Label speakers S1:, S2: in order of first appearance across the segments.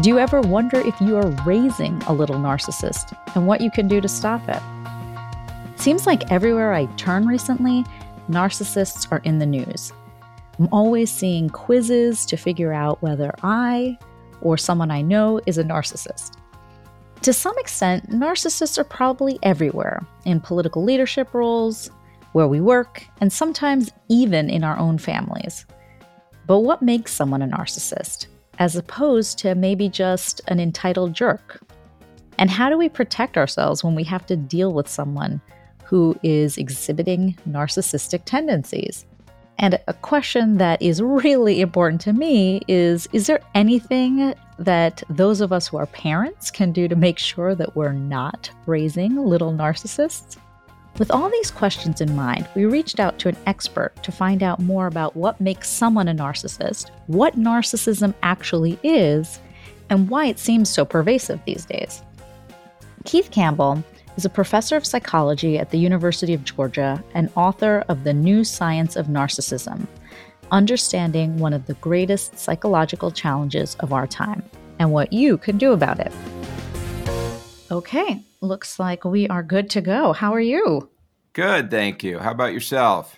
S1: Do you ever wonder if you are raising a little narcissist and what you can do to stop it? Seems like everywhere I turn recently, narcissists are in the news. I'm always seeing quizzes to figure out whether I or someone I know is a narcissist. To some extent, narcissists are probably everywhere in political leadership roles, where we work, and sometimes even in our own families. But what makes someone a narcissist? As opposed to maybe just an entitled jerk? And how do we protect ourselves when we have to deal with someone who is exhibiting narcissistic tendencies? And a question that is really important to me is Is there anything that those of us who are parents can do to make sure that we're not raising little narcissists? With all these questions in mind, we reached out to an expert to find out more about what makes someone a narcissist, what narcissism actually is, and why it seems so pervasive these days. Keith Campbell is a professor of psychology at the University of Georgia and author of The New Science of Narcissism Understanding One of the Greatest Psychological Challenges of Our Time and What You Can Do About It. Okay, looks like we are good to go. How are you?
S2: Good, thank you. How about yourself?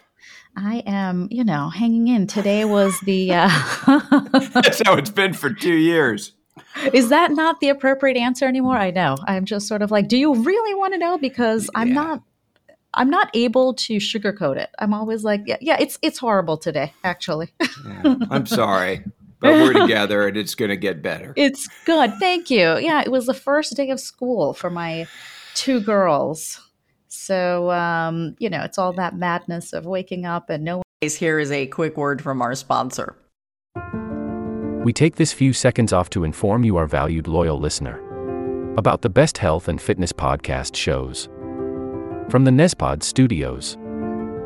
S1: I am, you know, hanging in. Today was the. Uh...
S2: That's how it's been for two years.
S1: Is that not the appropriate answer anymore? I know. I'm just sort of like, do you really want to know? Because I'm not. I'm not able to sugarcoat it. I'm always like, yeah, yeah, it's it's horrible today, actually.
S2: yeah, I'm sorry but we're together and it's going to get better.
S1: It's good. Thank you. Yeah, it was the first day of school for my two girls. So, um, you know, it's all that madness of waking up and no one.
S3: Here is a quick word from our sponsor.
S4: We take this few seconds off to inform you, our valued loyal listener, about the best health and fitness podcast shows. From the Nezpod studios.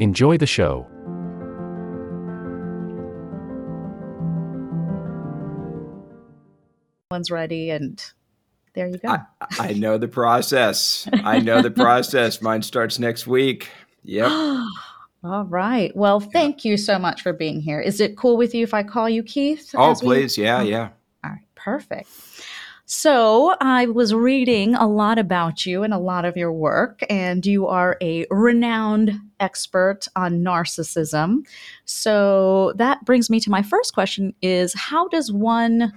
S4: Enjoy the show.
S1: One's ready, and there you go.
S2: I, I know the process. I know the process. Mine starts next week. Yep.
S1: All right. Well, thank you so much for being here. Is it cool with you if I call you Keith?
S2: Oh, please. We- yeah, oh. yeah.
S1: All right. Perfect. So, I was reading a lot about you and a lot of your work, and you are a renowned expert on narcissism. So, that brings me to my first question is how does one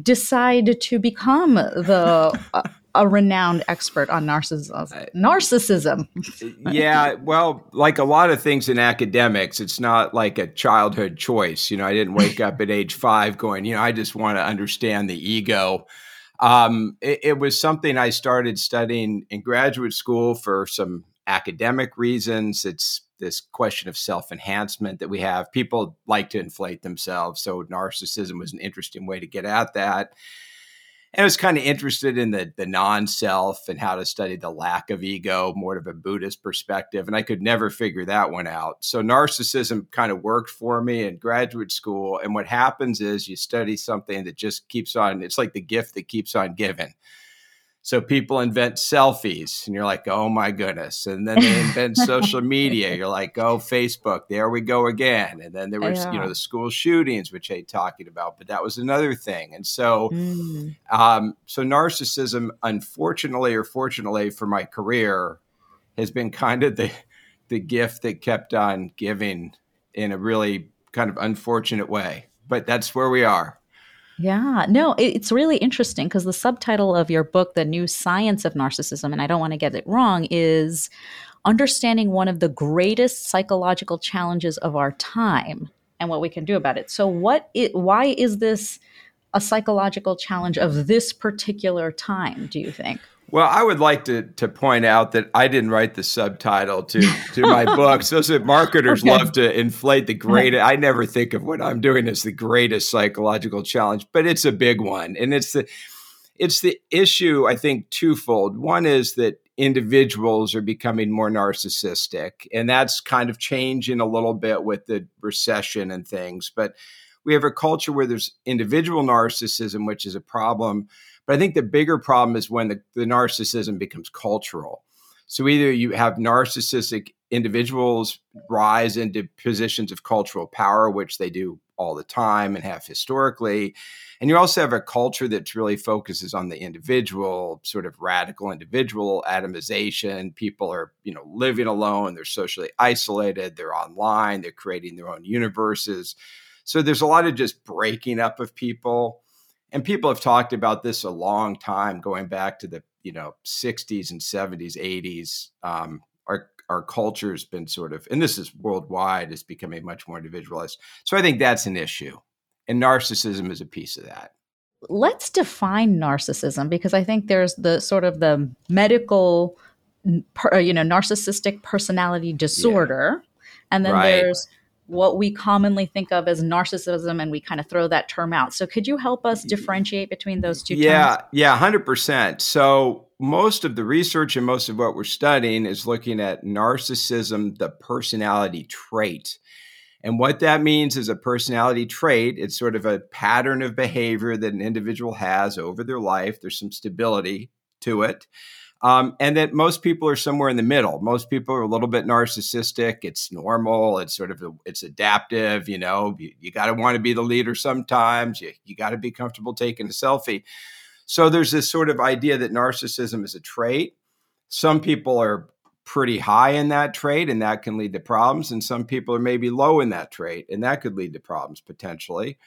S1: decide to become the uh, a renowned expert on narcissism. Narcissism.
S2: yeah, well, like a lot of things in academics, it's not like a childhood choice. You know, I didn't wake up at age five going, you know, I just want to understand the ego. Um, it, it was something I started studying in graduate school for some academic reasons. It's this question of self enhancement that we have. People like to inflate themselves. So, narcissism was an interesting way to get at that and I was kind of interested in the the non-self and how to study the lack of ego, more of a Buddhist perspective, and I could never figure that one out. So narcissism kind of worked for me in graduate school. And what happens is you study something that just keeps on. It's like the gift that keeps on giving. So people invent selfies, and you're like, oh my goodness. And then they invent social media. You're like, oh, Facebook, there we go again. And then there was, yeah. you know, the school shootings, which I talking about, but that was another thing. And so, mm. um, so narcissism, unfortunately or fortunately for my career, has been kind of the the gift that kept on giving in a really kind of unfortunate way. But that's where we are.
S1: Yeah, no, it's really interesting because the subtitle of your book, The New Science of Narcissism, and I don't want to get it wrong, is understanding one of the greatest psychological challenges of our time and what we can do about it. So, what? It, why is this a psychological challenge of this particular time? Do you think?
S2: Well, I would like to to point out that I didn't write the subtitle to to my books. Those marketers okay. love to inflate the greatest. I never think of what I'm doing as the greatest psychological challenge, but it's a big one, and it's the it's the issue. I think twofold. One is that individuals are becoming more narcissistic, and that's kind of changing a little bit with the recession and things. But we have a culture where there's individual narcissism, which is a problem but I think the bigger problem is when the, the narcissism becomes cultural. So either you have narcissistic individuals rise into positions of cultural power, which they do all the time and have historically. And you also have a culture that really focuses on the individual, sort of radical individual atomization. People are, you know, living alone, they're socially isolated, they're online, they're creating their own universes. So there's a lot of just breaking up of people and people have talked about this a long time, going back to the you know 60s and 70s, 80s. Um, our our culture's been sort of, and this is worldwide, is becoming much more individualized. So I think that's an issue, and narcissism is a piece of that.
S1: Let's define narcissism because I think there's the sort of the medical, you know, narcissistic personality disorder, yeah. and then right. there's what we commonly think of as narcissism and we kind of throw that term out. So could you help us mm-hmm. differentiate between those two
S2: yeah, terms? Yeah, 100%. So most of the research and most of what we're studying is looking at narcissism, the personality trait. And what that means is a personality trait. It's sort of a pattern of behavior that an individual has over their life. There's some stability to it. Um, and that most people are somewhere in the middle. Most people are a little bit narcissistic. It's normal. It's sort of a, it's adaptive. You know, you, you got to want to be the leader sometimes. You you got to be comfortable taking a selfie. So there's this sort of idea that narcissism is a trait. Some people are pretty high in that trait, and that can lead to problems. And some people are maybe low in that trait, and that could lead to problems potentially.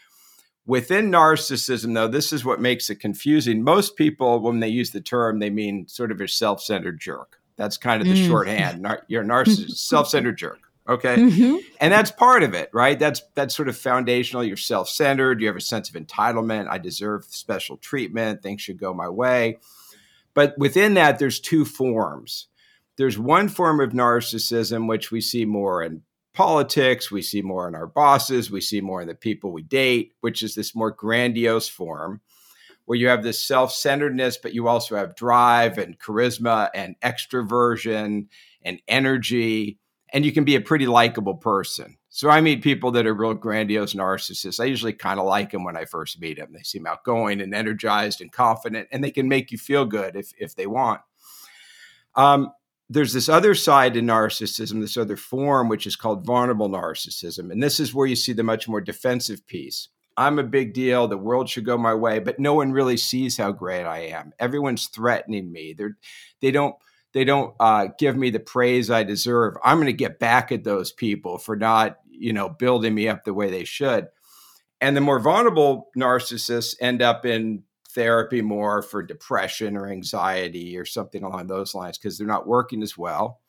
S2: Within narcissism, though, this is what makes it confusing. Most people, when they use the term, they mean sort of a self centered jerk. That's kind of the mm. shorthand. Nar- you're a narcissist, self centered jerk. Okay. Mm-hmm. And that's part of it, right? That's that's sort of foundational. You're self-centered. You have a sense of entitlement. I deserve special treatment. Things should go my way. But within that, there's two forms. There's one form of narcissism, which we see more in politics, we see more in our bosses, we see more in the people we date, which is this more grandiose form where you have this self centeredness, but you also have drive and charisma and extroversion and energy, and you can be a pretty likable person. So I meet people that are real grandiose narcissists. I usually kind of like them when I first meet them. They seem outgoing and energized and confident, and they can make you feel good if if they want. Um, there's this other side to narcissism, this other form, which is called vulnerable narcissism. And this is where you see the much more defensive piece. I'm a big deal. The world should go my way, but no one really sees how great I am. Everyone's threatening me. They're they don't they don't uh, give me the praise I deserve. I'm going to get back at those people for not you know building me up the way they should. And the more vulnerable narcissists end up in therapy more for depression or anxiety or something along those lines because they're not working as well.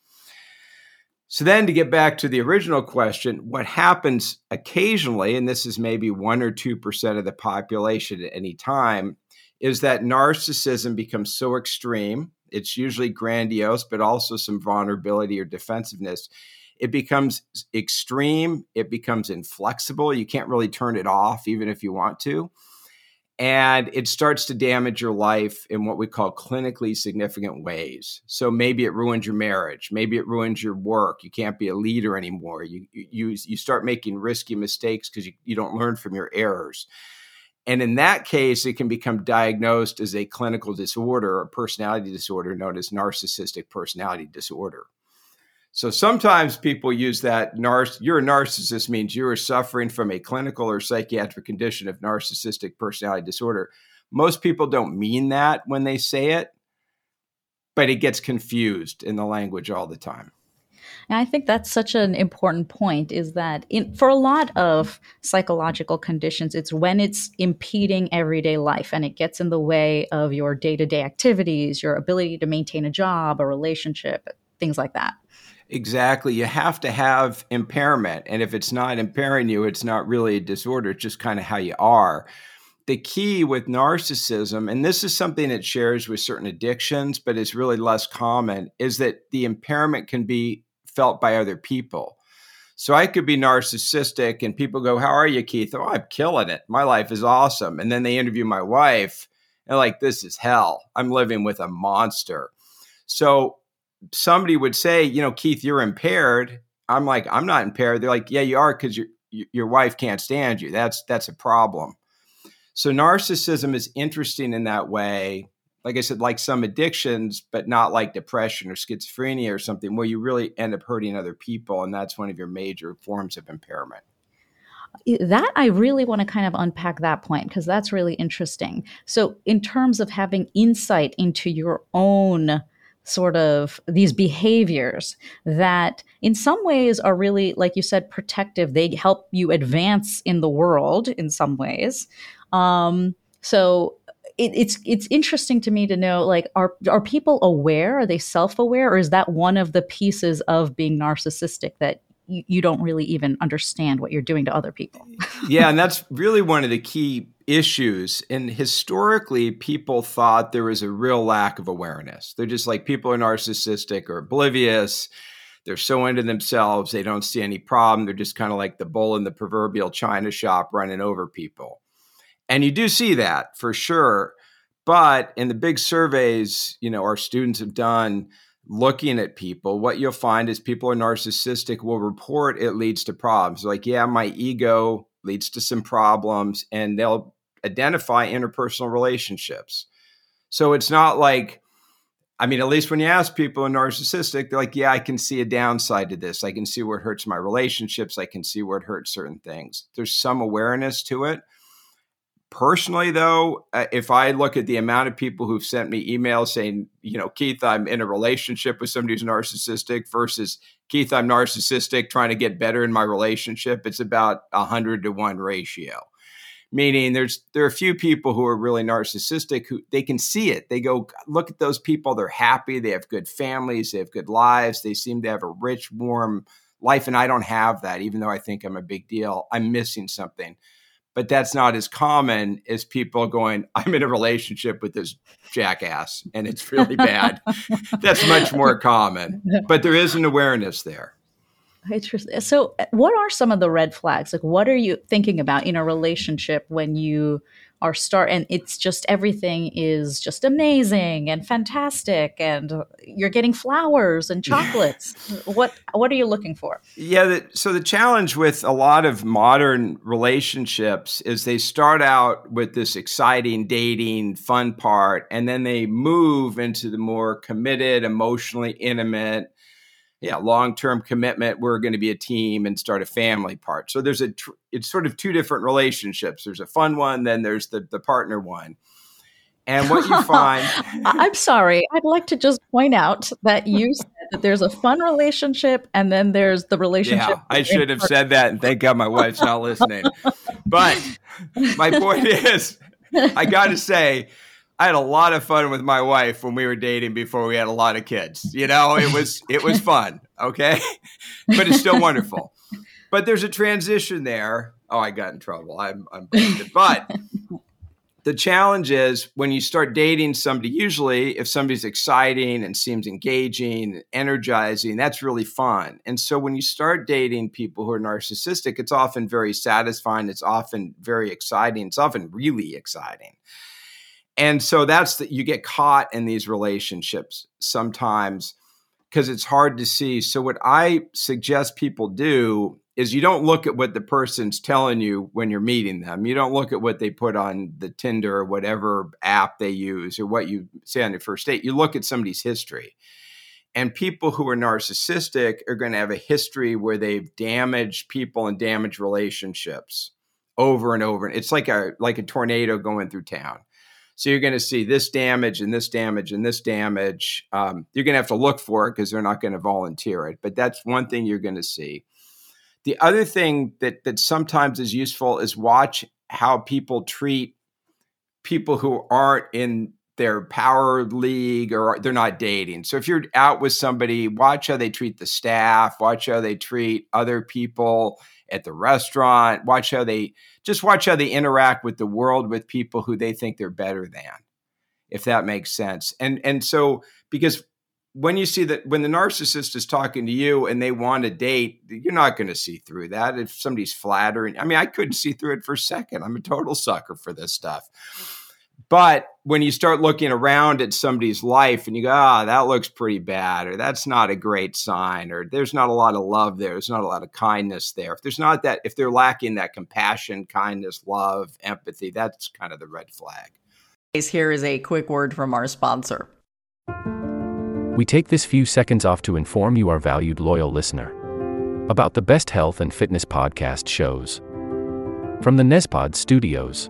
S2: So then to get back to the original question, what happens occasionally, and this is maybe one or 2% of the population at any time, is that narcissism becomes so extreme. It's usually grandiose, but also some vulnerability or defensiveness. It becomes extreme. It becomes inflexible. You can't really turn it off, even if you want to and it starts to damage your life in what we call clinically significant ways. So maybe it ruins your marriage, maybe it ruins your work. You can't be a leader anymore. You you you start making risky mistakes because you, you don't learn from your errors. And in that case, it can become diagnosed as a clinical disorder, a personality disorder known as narcissistic personality disorder. So sometimes people use that you're a narcissist means you are suffering from a clinical or psychiatric condition of narcissistic personality disorder. Most people don't mean that when they say it, but it gets confused in the language all the time.
S1: And I think that's such an important point is that in, for a lot of psychological conditions, it's when it's impeding everyday life and it gets in the way of your day to day activities, your ability to maintain a job, a relationship, things like that.
S2: Exactly. You have to have impairment. And if it's not impairing you, it's not really a disorder. It's just kind of how you are. The key with narcissism, and this is something it shares with certain addictions, but it's really less common, is that the impairment can be felt by other people. So I could be narcissistic and people go, How are you, Keith? Oh, I'm killing it. My life is awesome. And then they interview my wife and like, this is hell. I'm living with a monster. So somebody would say, you know, Keith, you're impaired. I'm like, I'm not impaired. They're like, yeah, you are because your your wife can't stand you. That's that's a problem. So narcissism is interesting in that way. Like I said, like some addictions, but not like depression or schizophrenia or something where you really end up hurting other people, and that's one of your major forms of impairment
S1: that I really want to kind of unpack that point because that's really interesting. So, in terms of having insight into your own sort of these behaviors that in some ways are really like you said protective. They help you advance in the world in some ways. Um, so it, it's it's interesting to me to know like are are people aware? Are they self-aware? Or is that one of the pieces of being narcissistic that you, you don't really even understand what you're doing to other people
S2: yeah and that's really one of the key issues. And historically, people thought there was a real lack of awareness. They're just like people are narcissistic or oblivious. They're so into themselves, they don't see any problem. They're just kind of like the bull in the proverbial china shop running over people. And you do see that for sure. But in the big surveys, you know, our students have done looking at people, what you'll find is people are narcissistic will report it leads to problems. Like, yeah, my ego leads to some problems, and they'll identify interpersonal relationships. So it's not like, I mean, at least when you ask people in narcissistic, they're like, yeah, I can see a downside to this. I can see where it hurts my relationships. I can see where it hurts certain things. There's some awareness to it. Personally, though, uh, if I look at the amount of people who've sent me emails saying, you know, Keith, I'm in a relationship with somebody who's narcissistic versus Keith, I'm narcissistic, trying to get better in my relationship, it's about a hundred to one ratio. Meaning there's there are a few people who are really narcissistic who they can see it. They go look at those people they're happy they have good families they have good lives they seem to have a rich warm life and i don't have that even though i think i'm a big deal. I'm missing something but that's not as common as people going i'm in a relationship with this jackass and it's really bad that's much more common but there is an awareness there
S1: Interesting. So, uh, what are some of the red flags? Like, what are you thinking about in a relationship when you are start and it's just everything is just amazing and fantastic, and you're getting flowers and chocolates. what What are you looking for?
S2: Yeah. The, so the challenge with a lot of modern relationships is they start out with this exciting dating, fun part, and then they move into the more committed, emotionally intimate yeah, long term commitment. We're going to be a team and start a family part. So there's a, tr- it's sort of two different relationships. There's a fun one, then there's the, the partner one. And what you find.
S1: I'm sorry. I'd like to just point out that you said that there's a fun relationship and then there's the relationship.
S2: Yeah, I should have said that. And thank God my wife's not listening. But my point is, I got to say, I had a lot of fun with my wife when we were dating before we had a lot of kids. You know, it was it was fun, okay? but it's still wonderful. But there's a transition there. Oh, I got in trouble. I'm I'm busted. But the challenge is when you start dating somebody, usually if somebody's exciting and seems engaging, and energizing, that's really fun. And so when you start dating people who are narcissistic, it's often very satisfying. It's often very exciting. It's often really exciting. And so that's that you get caught in these relationships sometimes because it's hard to see. So what I suggest people do is you don't look at what the person's telling you when you're meeting them. You don't look at what they put on the Tinder or whatever app they use or what you say on your first date. You look at somebody's history. And people who are narcissistic are going to have a history where they've damaged people and damaged relationships over and over. It's like a like a tornado going through town. So you're going to see this damage and this damage and this damage. Um, you're going to have to look for it because they're not going to volunteer it. But that's one thing you're going to see. The other thing that that sometimes is useful is watch how people treat people who aren't in their power league or they're not dating. So if you're out with somebody, watch how they treat the staff, watch how they treat other people at the restaurant, watch how they just watch how they interact with the world with people who they think they're better than. If that makes sense. And and so because when you see that when the narcissist is talking to you and they want a date, you're not going to see through that. If somebody's flattering, I mean, I couldn't see through it for a second. I'm a total sucker for this stuff. But when you start looking around at somebody's life and you go, ah, oh, that looks pretty bad, or that's not a great sign, or there's not a lot of love there, there's not a lot of kindness there. If there's not that, if they're lacking that compassion, kindness, love, empathy, that's kind of the red flag.
S3: Here is a quick word from our sponsor.
S4: We take this few seconds off to inform you, our valued loyal listener, about the best health and fitness podcast shows from the Nezpod studios.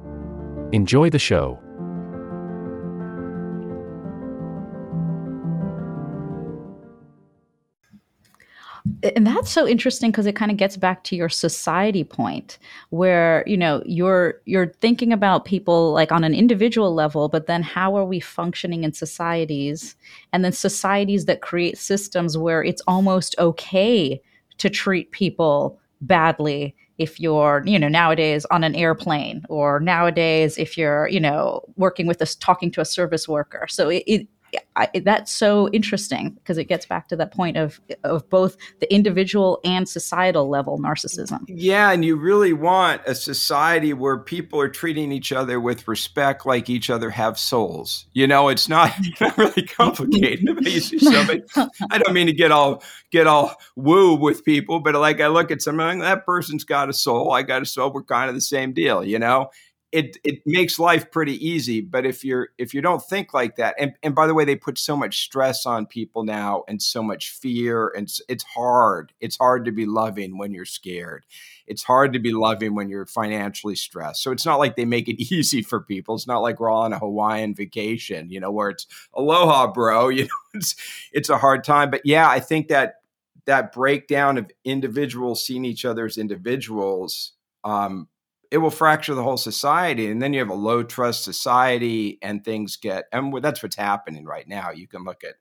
S4: Enjoy the show.
S1: and that's so interesting because it kind of gets back to your society point where you know you're you're thinking about people like on an individual level but then how are we functioning in societies and then societies that create systems where it's almost okay to treat people badly if you're you know nowadays on an airplane or nowadays if you're you know working with us talking to a service worker. So it, it I, that's so interesting because it gets back to that point of of both the individual and societal level narcissism.
S2: Yeah, and you really want a society where people are treating each other with respect, like each other have souls. You know, it's not, not really complicated. I don't mean to get all get all woo with people, but like I look at something, that person's got a soul. I got a soul. We're kind of the same deal, you know it it makes life pretty easy but if you're if you don't think like that and and by the way they put so much stress on people now and so much fear and it's hard. It's hard to be loving when you're scared. It's hard to be loving when you're financially stressed. So it's not like they make it easy for people. It's not like we're all on a hawaiian vacation you know where it's aloha bro you know it's it's a hard time. But yeah i think that that breakdown of individuals seeing each other as individuals, um, it will fracture the whole society. And then you have a low trust society and things get, and that's what's happening right now. You can look at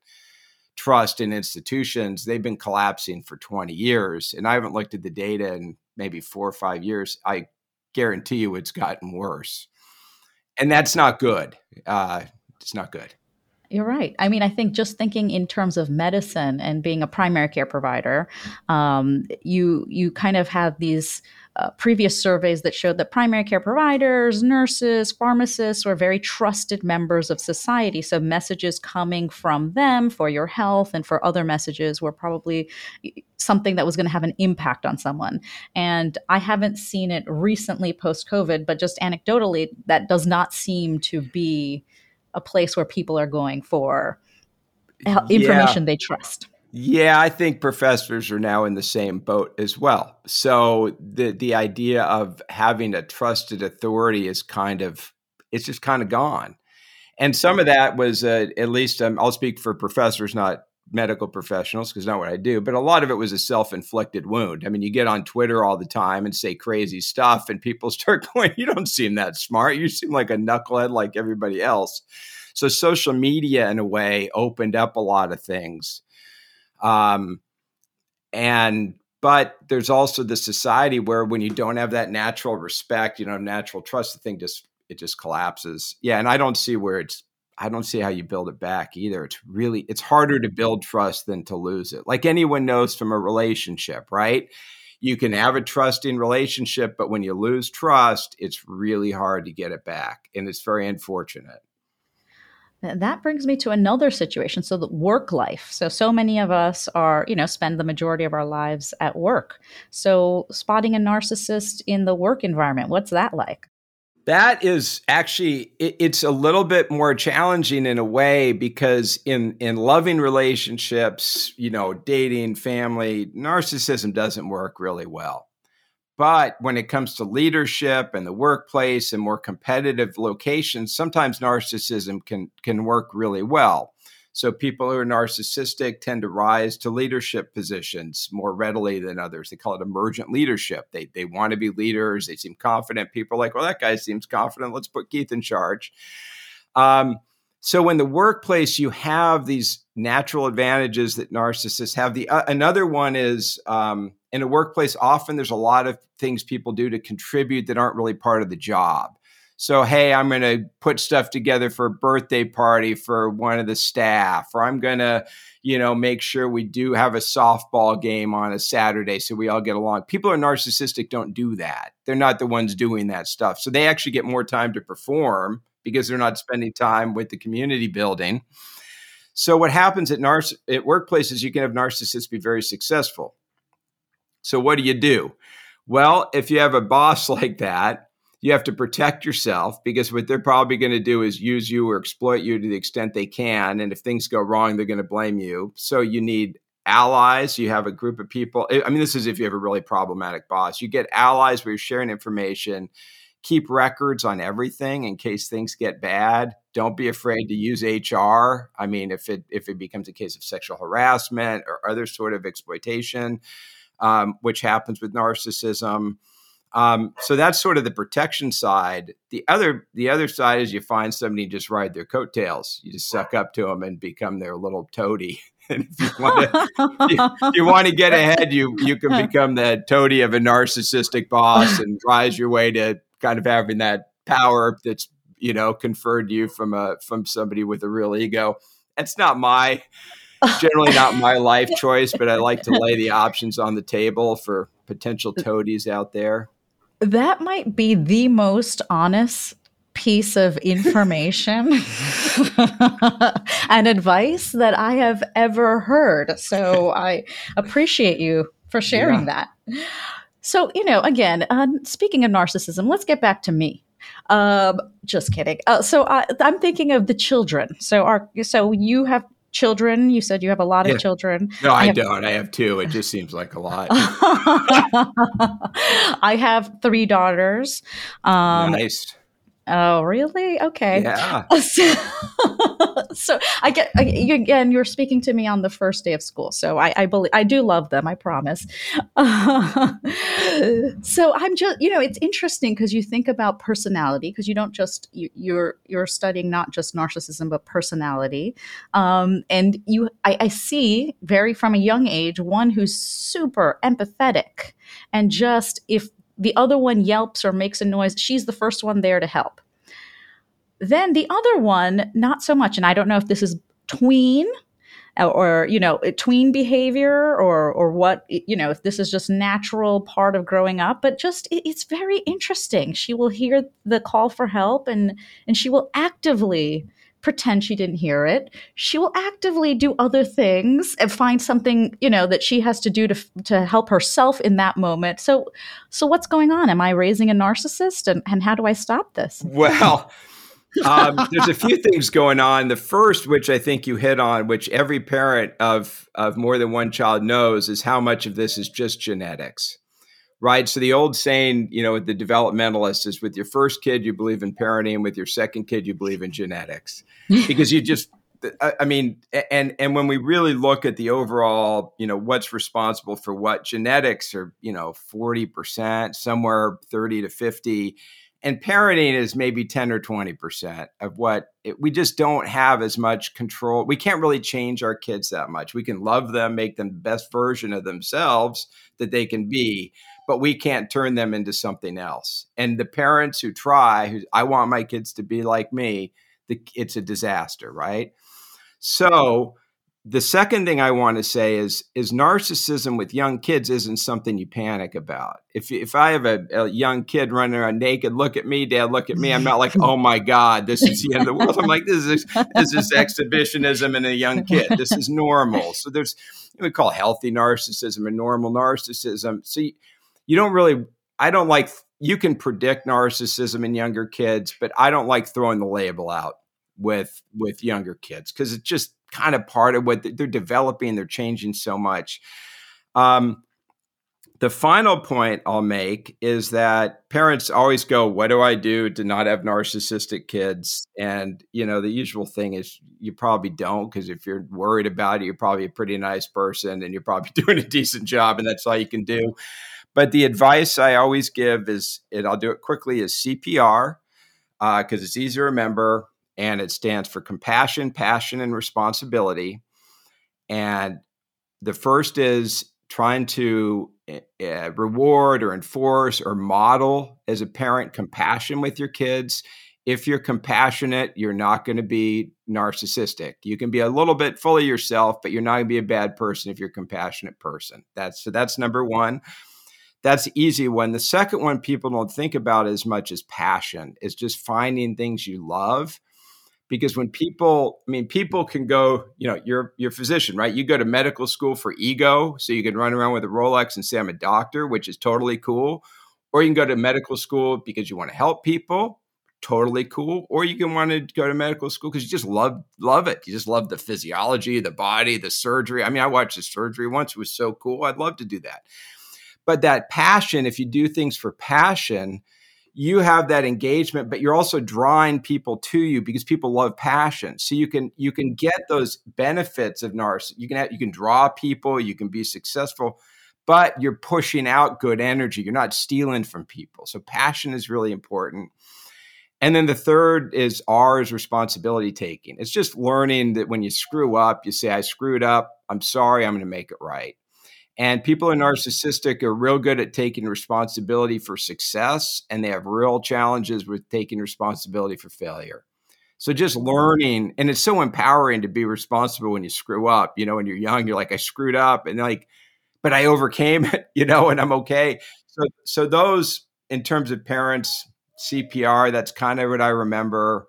S2: trust in institutions. They've been collapsing for 20 years. And I haven't looked at the data in maybe four or five years. I guarantee you it's gotten worse. And that's not good. Uh, it's not good.
S1: You're right. I mean, I think just thinking in terms of medicine and being a primary care provider, um, you you kind of have these uh, previous surveys that showed that primary care providers, nurses, pharmacists were very trusted members of society. So messages coming from them for your health and for other messages were probably something that was going to have an impact on someone. And I haven't seen it recently post COVID, but just anecdotally, that does not seem to be a place where people are going for information yeah. they trust.
S2: Yeah, I think professors are now in the same boat as well. So the the idea of having a trusted authority is kind of it's just kind of gone. And some of that was uh, at least um, I'll speak for professors, not medical professionals, because not what I do. But a lot of it was a self inflicted wound. I mean, you get on Twitter all the time and say crazy stuff, and people start going, "You don't seem that smart. You seem like a knucklehead like everybody else." So social media, in a way, opened up a lot of things. Um, and but there's also the society where when you don't have that natural respect, you know, natural trust, the thing just it just collapses. Yeah, and I don't see where it's I don't see how you build it back either. It's really it's harder to build trust than to lose it. Like anyone knows from a relationship, right? You can have a trusting relationship, but when you lose trust, it's really hard to get it back. And it's very unfortunate.
S1: That brings me to another situation. So the work life. So so many of us are, you know, spend the majority of our lives at work. So spotting a narcissist in the work environment, what's that like?
S2: That is actually it, it's a little bit more challenging in a way because in in loving relationships, you know, dating, family, narcissism doesn't work really well. But when it comes to leadership and the workplace and more competitive locations, sometimes narcissism can can work really well. So people who are narcissistic tend to rise to leadership positions more readily than others. They call it emergent leadership. They they want to be leaders. They seem confident. People are like, well, that guy seems confident. Let's put Keith in charge. Um, so in the workplace, you have these natural advantages that narcissists have. The uh, another one is um, in a workplace. Often there's a lot of things people do to contribute that aren't really part of the job. So, hey, I'm going to put stuff together for a birthday party for one of the staff, or I'm going to, you know, make sure we do have a softball game on a Saturday so we all get along. People are narcissistic, don't do that. They're not the ones doing that stuff. So they actually get more time to perform because they're not spending time with the community building. So what happens at narciss- at workplaces, you can have narcissists be very successful. So what do you do? Well, if you have a boss like that, you have to protect yourself because what they're probably going to do is use you or exploit you to the extent they can. And if things go wrong, they're going to blame you. So you need allies. You have a group of people. I mean, this is if you have a really problematic boss. You get allies where you're sharing information. Keep records on everything in case things get bad. Don't be afraid to use HR. I mean, if it if it becomes a case of sexual harassment or other sort of exploitation, um, which happens with narcissism, um, so that's sort of the protection side. The other the other side is you find somebody just ride their coattails. You just suck up to them and become their little toady. and if you want to you, you want to get ahead, you you can become the toady of a narcissistic boss and rise your way to kind of having that power that's you know conferred to you from a from somebody with a real ego. It's not my generally not my life choice, but I like to lay the options on the table for potential toadies out there
S1: that might be the most honest piece of information and advice that I have ever heard. So I appreciate you for sharing yeah. that. So, you know, again, uh, speaking of narcissism, let's get back to me. Um, just kidding. Uh, so I, I'm thinking of the children. So, our so you have children. You said you have a lot of yeah. children.
S2: No, I, I have, don't. I have two. It just seems like a lot.
S1: I have three daughters.
S2: Um, nice.
S1: Oh, really? Okay.
S2: Yeah.
S1: So, so I get I, you, again. You're speaking to me on the first day of school, so I, I believe I do love them. I promise. Uh, so I'm just, you know, it's interesting because you think about personality because you don't just you, you're you're studying not just narcissism but personality, um, and you I, I see very from a young age one who's super empathetic and just if the other one yelps or makes a noise, she's the first one there to help. Then the other one, not so much. And I don't know if this is tween uh, or, you know, uh, tween behavior or, or what, you know, if this is just natural part of growing up, but just it's very interesting. She will hear the call for help and, and she will actively pretend she didn't hear it. She will actively do other things and find something, you know, that she has to do to to help herself in that moment. So so what's going on? Am I raising a narcissist and, and how do I stop this?
S2: Well, um, there's a few things going on. The first, which I think you hit on, which every parent of of more than one child knows, is how much of this is just genetics right? So the old saying, you know, with the developmentalist is with your first kid, you believe in parenting. With your second kid, you believe in genetics because you just, I mean, and, and when we really look at the overall, you know, what's responsible for what genetics are, you know, 40%, somewhere 30 to 50 and parenting is maybe 10 or 20% of what it, we just don't have as much control. We can't really change our kids that much. We can love them, make them the best version of themselves that they can be, but we can't turn them into something else. And the parents who try, who I want my kids to be like me, the, it's a disaster, right? So the second thing I want to say is is narcissism with young kids isn't something you panic about. If if I have a, a, young kid running around naked, look at me, Dad, look at me. I'm not like, oh my God, this is the end of the world. I'm like, this is this is exhibitionism in a young kid. This is normal. So there's we call healthy narcissism and normal narcissism. So you, don't really I don't like you can predict narcissism in younger kids, but I don't like throwing the label out with with younger kids because it's just kind of part of what they're developing. They're changing so much. Um, the final point I'll make is that parents always go, "What do I do to not have narcissistic kids?" And you know, the usual thing is you probably don't because if you're worried about it, you're probably a pretty nice person and you're probably doing a decent job, and that's all you can do. But the advice I always give is, and I'll do it quickly, is CPR because uh, it's easy to remember and it stands for compassion, passion, and responsibility. And the first is trying to uh, reward or enforce or model as a parent compassion with your kids. If you're compassionate, you're not going to be narcissistic. You can be a little bit full of yourself, but you're not going to be a bad person if you're a compassionate person. That's so that's number 1 that's easy one. The second one people don't think about as much as passion is just finding things you love. Because when people, I mean, people can go, you know, you're a physician, right? You go to medical school for ego, so you can run around with a Rolex and say I'm a doctor, which is totally cool. Or you can go to medical school because you want to help people, totally cool. Or you can want to go to medical school because you just love love it. You just love the physiology, the body, the surgery. I mean, I watched the surgery once; it was so cool. I'd love to do that. But that passion, if you do things for passion, you have that engagement but you're also drawing people to you because people love passion so you can you can get those benefits of nars you can have, you can draw people you can be successful but you're pushing out good energy you're not stealing from people so passion is really important and then the third is R is responsibility taking. It's just learning that when you screw up, you say, I screwed up. I'm sorry. I'm going to make it right. And people who are mm-hmm. narcissistic are real good at taking responsibility for success, and they have real challenges with taking responsibility for failure. So just mm-hmm. learning, and it's so empowering to be responsible when you screw up. You know, when you're young, you're like, I screwed up, and like, but I overcame it. You know, and I'm okay. So, so those in terms of parents, CPR, that's kind of what I remember.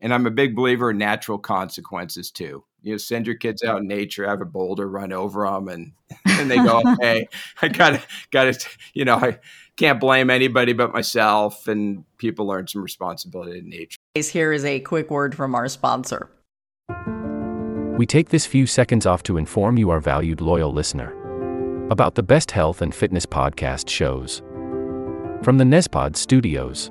S2: And I'm a big believer in natural consequences too you know, send your kids out in nature, have a boulder run over them, and and they go, "Hey, I got to got to, you know, I can't blame anybody but myself." And people learn some responsibility in nature.
S3: Here is a quick word from our sponsor.
S4: We take this few seconds off to inform you, our valued loyal listener, about the best health and fitness podcast shows from the Nezpod Studios.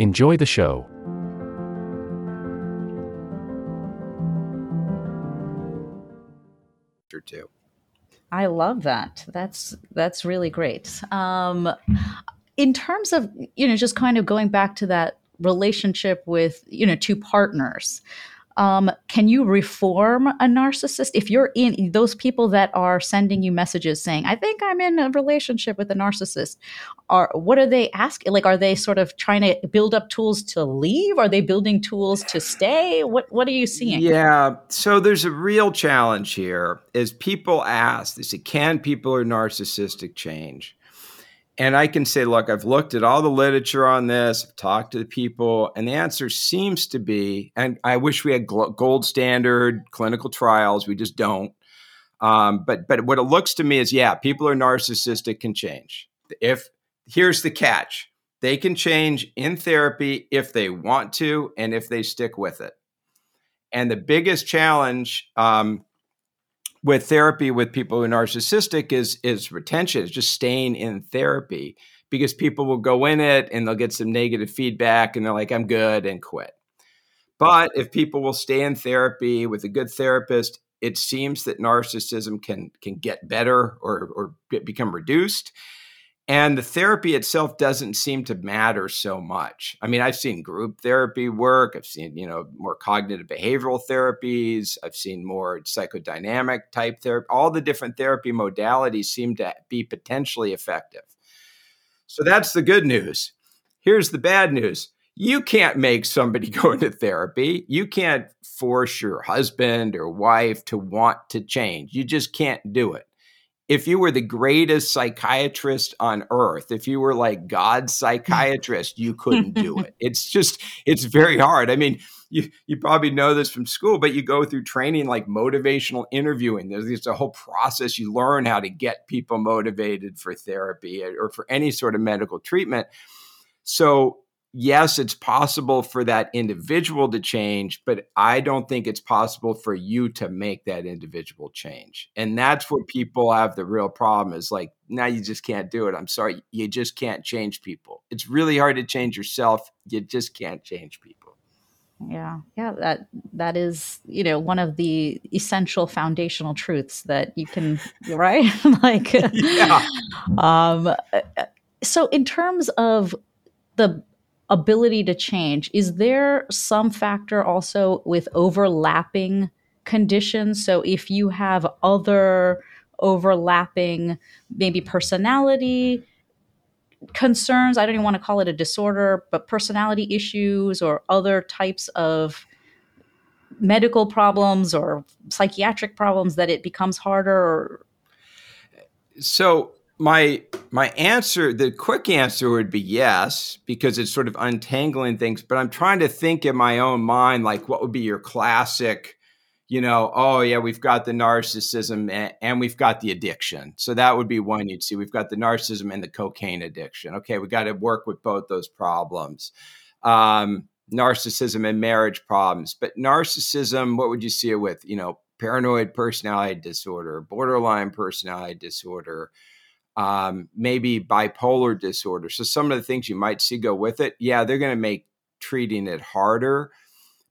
S4: Enjoy the show.
S2: Or two.
S1: I love that. That's that's really great. Um, in terms of you know just kind of going back to that relationship with you know two partners um, can you reform a narcissist if you're in those people that are sending you messages saying i think i'm in a relationship with a narcissist are what are they asking like are they sort of trying to build up tools to leave are they building tools to stay what what are you seeing
S2: Yeah. So there's a real challenge here is people ask, they say, can people who are narcissistic change? And I can say, look, I've looked at all the literature on this, I've talked to the people, and the answer seems to be, and I wish we had gold standard clinical trials, we just don't. Um, but but what it looks to me is, yeah, people are narcissistic can change. If here's the catch, they can change in therapy if they want to and if they stick with it. And the biggest challenge um, with therapy with people who are narcissistic is is retention, is just staying in therapy because people will go in it and they'll get some negative feedback and they're like, I'm good and quit. But if people will stay in therapy with a good therapist, it seems that narcissism can can get better or or be- become reduced. And the therapy itself doesn't seem to matter so much. I mean, I've seen group therapy work. I've seen, you know, more cognitive behavioral therapies. I've seen more psychodynamic type therapy. All the different therapy modalities seem to be potentially effective. So that's the good news. Here's the bad news. You can't make somebody go into therapy. You can't force your husband or wife to want to change. You just can't do it if you were the greatest psychiatrist on earth, if you were like God's psychiatrist, you couldn't do it. It's just, it's very hard. I mean, you, you probably know this from school, but you go through training like motivational interviewing. There's, there's a whole process. You learn how to get people motivated for therapy or for any sort of medical treatment. So yes, it's possible for that individual to change, but I don't think it's possible for you to make that individual change. And that's where people have the real problem is like, now you just can't do it. I'm sorry. You just can't change people. It's really hard to change yourself. You just can't change people.
S1: yeah yeah that that is you know one of the essential foundational truths that you can right like
S2: Yeah.
S1: um so in terms of the ability to change. Is there some factor also with overlapping conditions? So if you have other overlapping maybe personality concerns i don't even want to call it a disorder but personality issues or other types of medical problems or psychiatric problems that it becomes harder or
S2: So my my answer, the quick answer would be yes, because it's sort of untangling things. But I'm trying to think in my own mind, like what would be your classic, you know, oh yeah, we've got the narcissism and, and we've got the addiction. So that would be one you'd see. We've got the narcissism and the cocaine addiction. Okay, we got to work with both those problems. Um, narcissism and marriage problems. But narcissism, what would you see it with? You know, paranoid personality disorder, borderline personality disorder, um, maybe bipolar disorder. So some of the things you might see go with it, yeah, they're going to make treating it harder.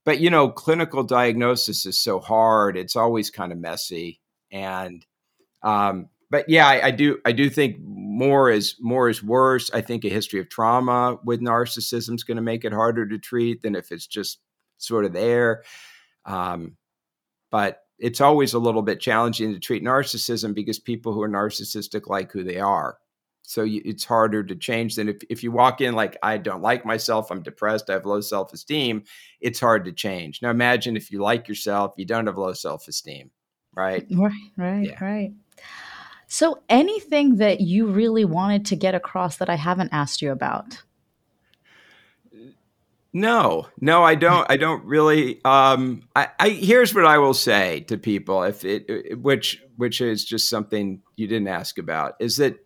S2: But you know, clinical diagnosis is so hard; it's always kind of messy. And um, but yeah, I, I do I do think more is more is worse. I think a history of trauma with narcissism is going to make it harder to treat than if it's just sort of there. Um, but it's always a little bit challenging to treat narcissism because people who are narcissistic like who they are. So you, it's harder to change than if, if you walk in like, I don't like myself, I'm depressed, I have low self esteem, it's hard to change. Now imagine if you like yourself, you don't have low self esteem, right?
S1: Right, right, yeah. right. So anything that you really wanted to get across that I haven't asked you about?
S2: No, no, I don't. I don't really. Um, I, I here's what I will say to people, if it, which which is just something you didn't ask about, is that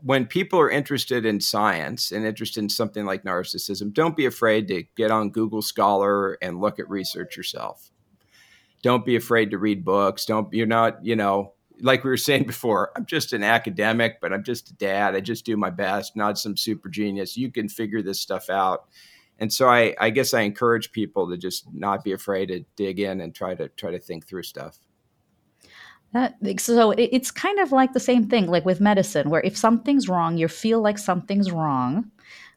S2: when people are interested in science and interested in something like narcissism, don't be afraid to get on Google Scholar and look at research yourself. Don't be afraid to read books. Don't you're not you know like we were saying before. I'm just an academic, but I'm just a dad. I just do my best. Not some super genius. You can figure this stuff out and so I, I guess I encourage people to just not be afraid to dig in and try to try to think through stuff.
S1: That, so it's kind of like the same thing, like with medicine, where if something's wrong, you feel like something's wrong,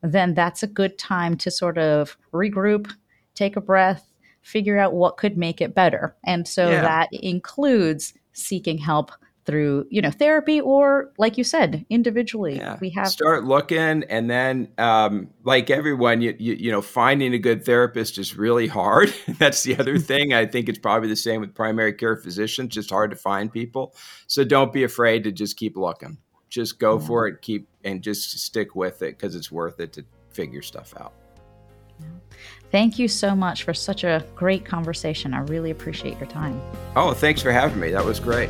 S1: then that's a good time to sort of regroup, take a breath, figure out what could make it better. And so yeah. that includes seeking help through you know therapy or like you said individually
S2: yeah. we have start looking and then um, like everyone you, you, you know finding a good therapist is really hard that's the other thing i think it's probably the same with primary care physicians just hard to find people so don't be afraid to just keep looking just go yeah. for it keep and just stick with it because it's worth it to figure stuff out
S1: Thank you so much for such a great conversation. I really appreciate your time.
S2: Oh, thanks for having me. That was great.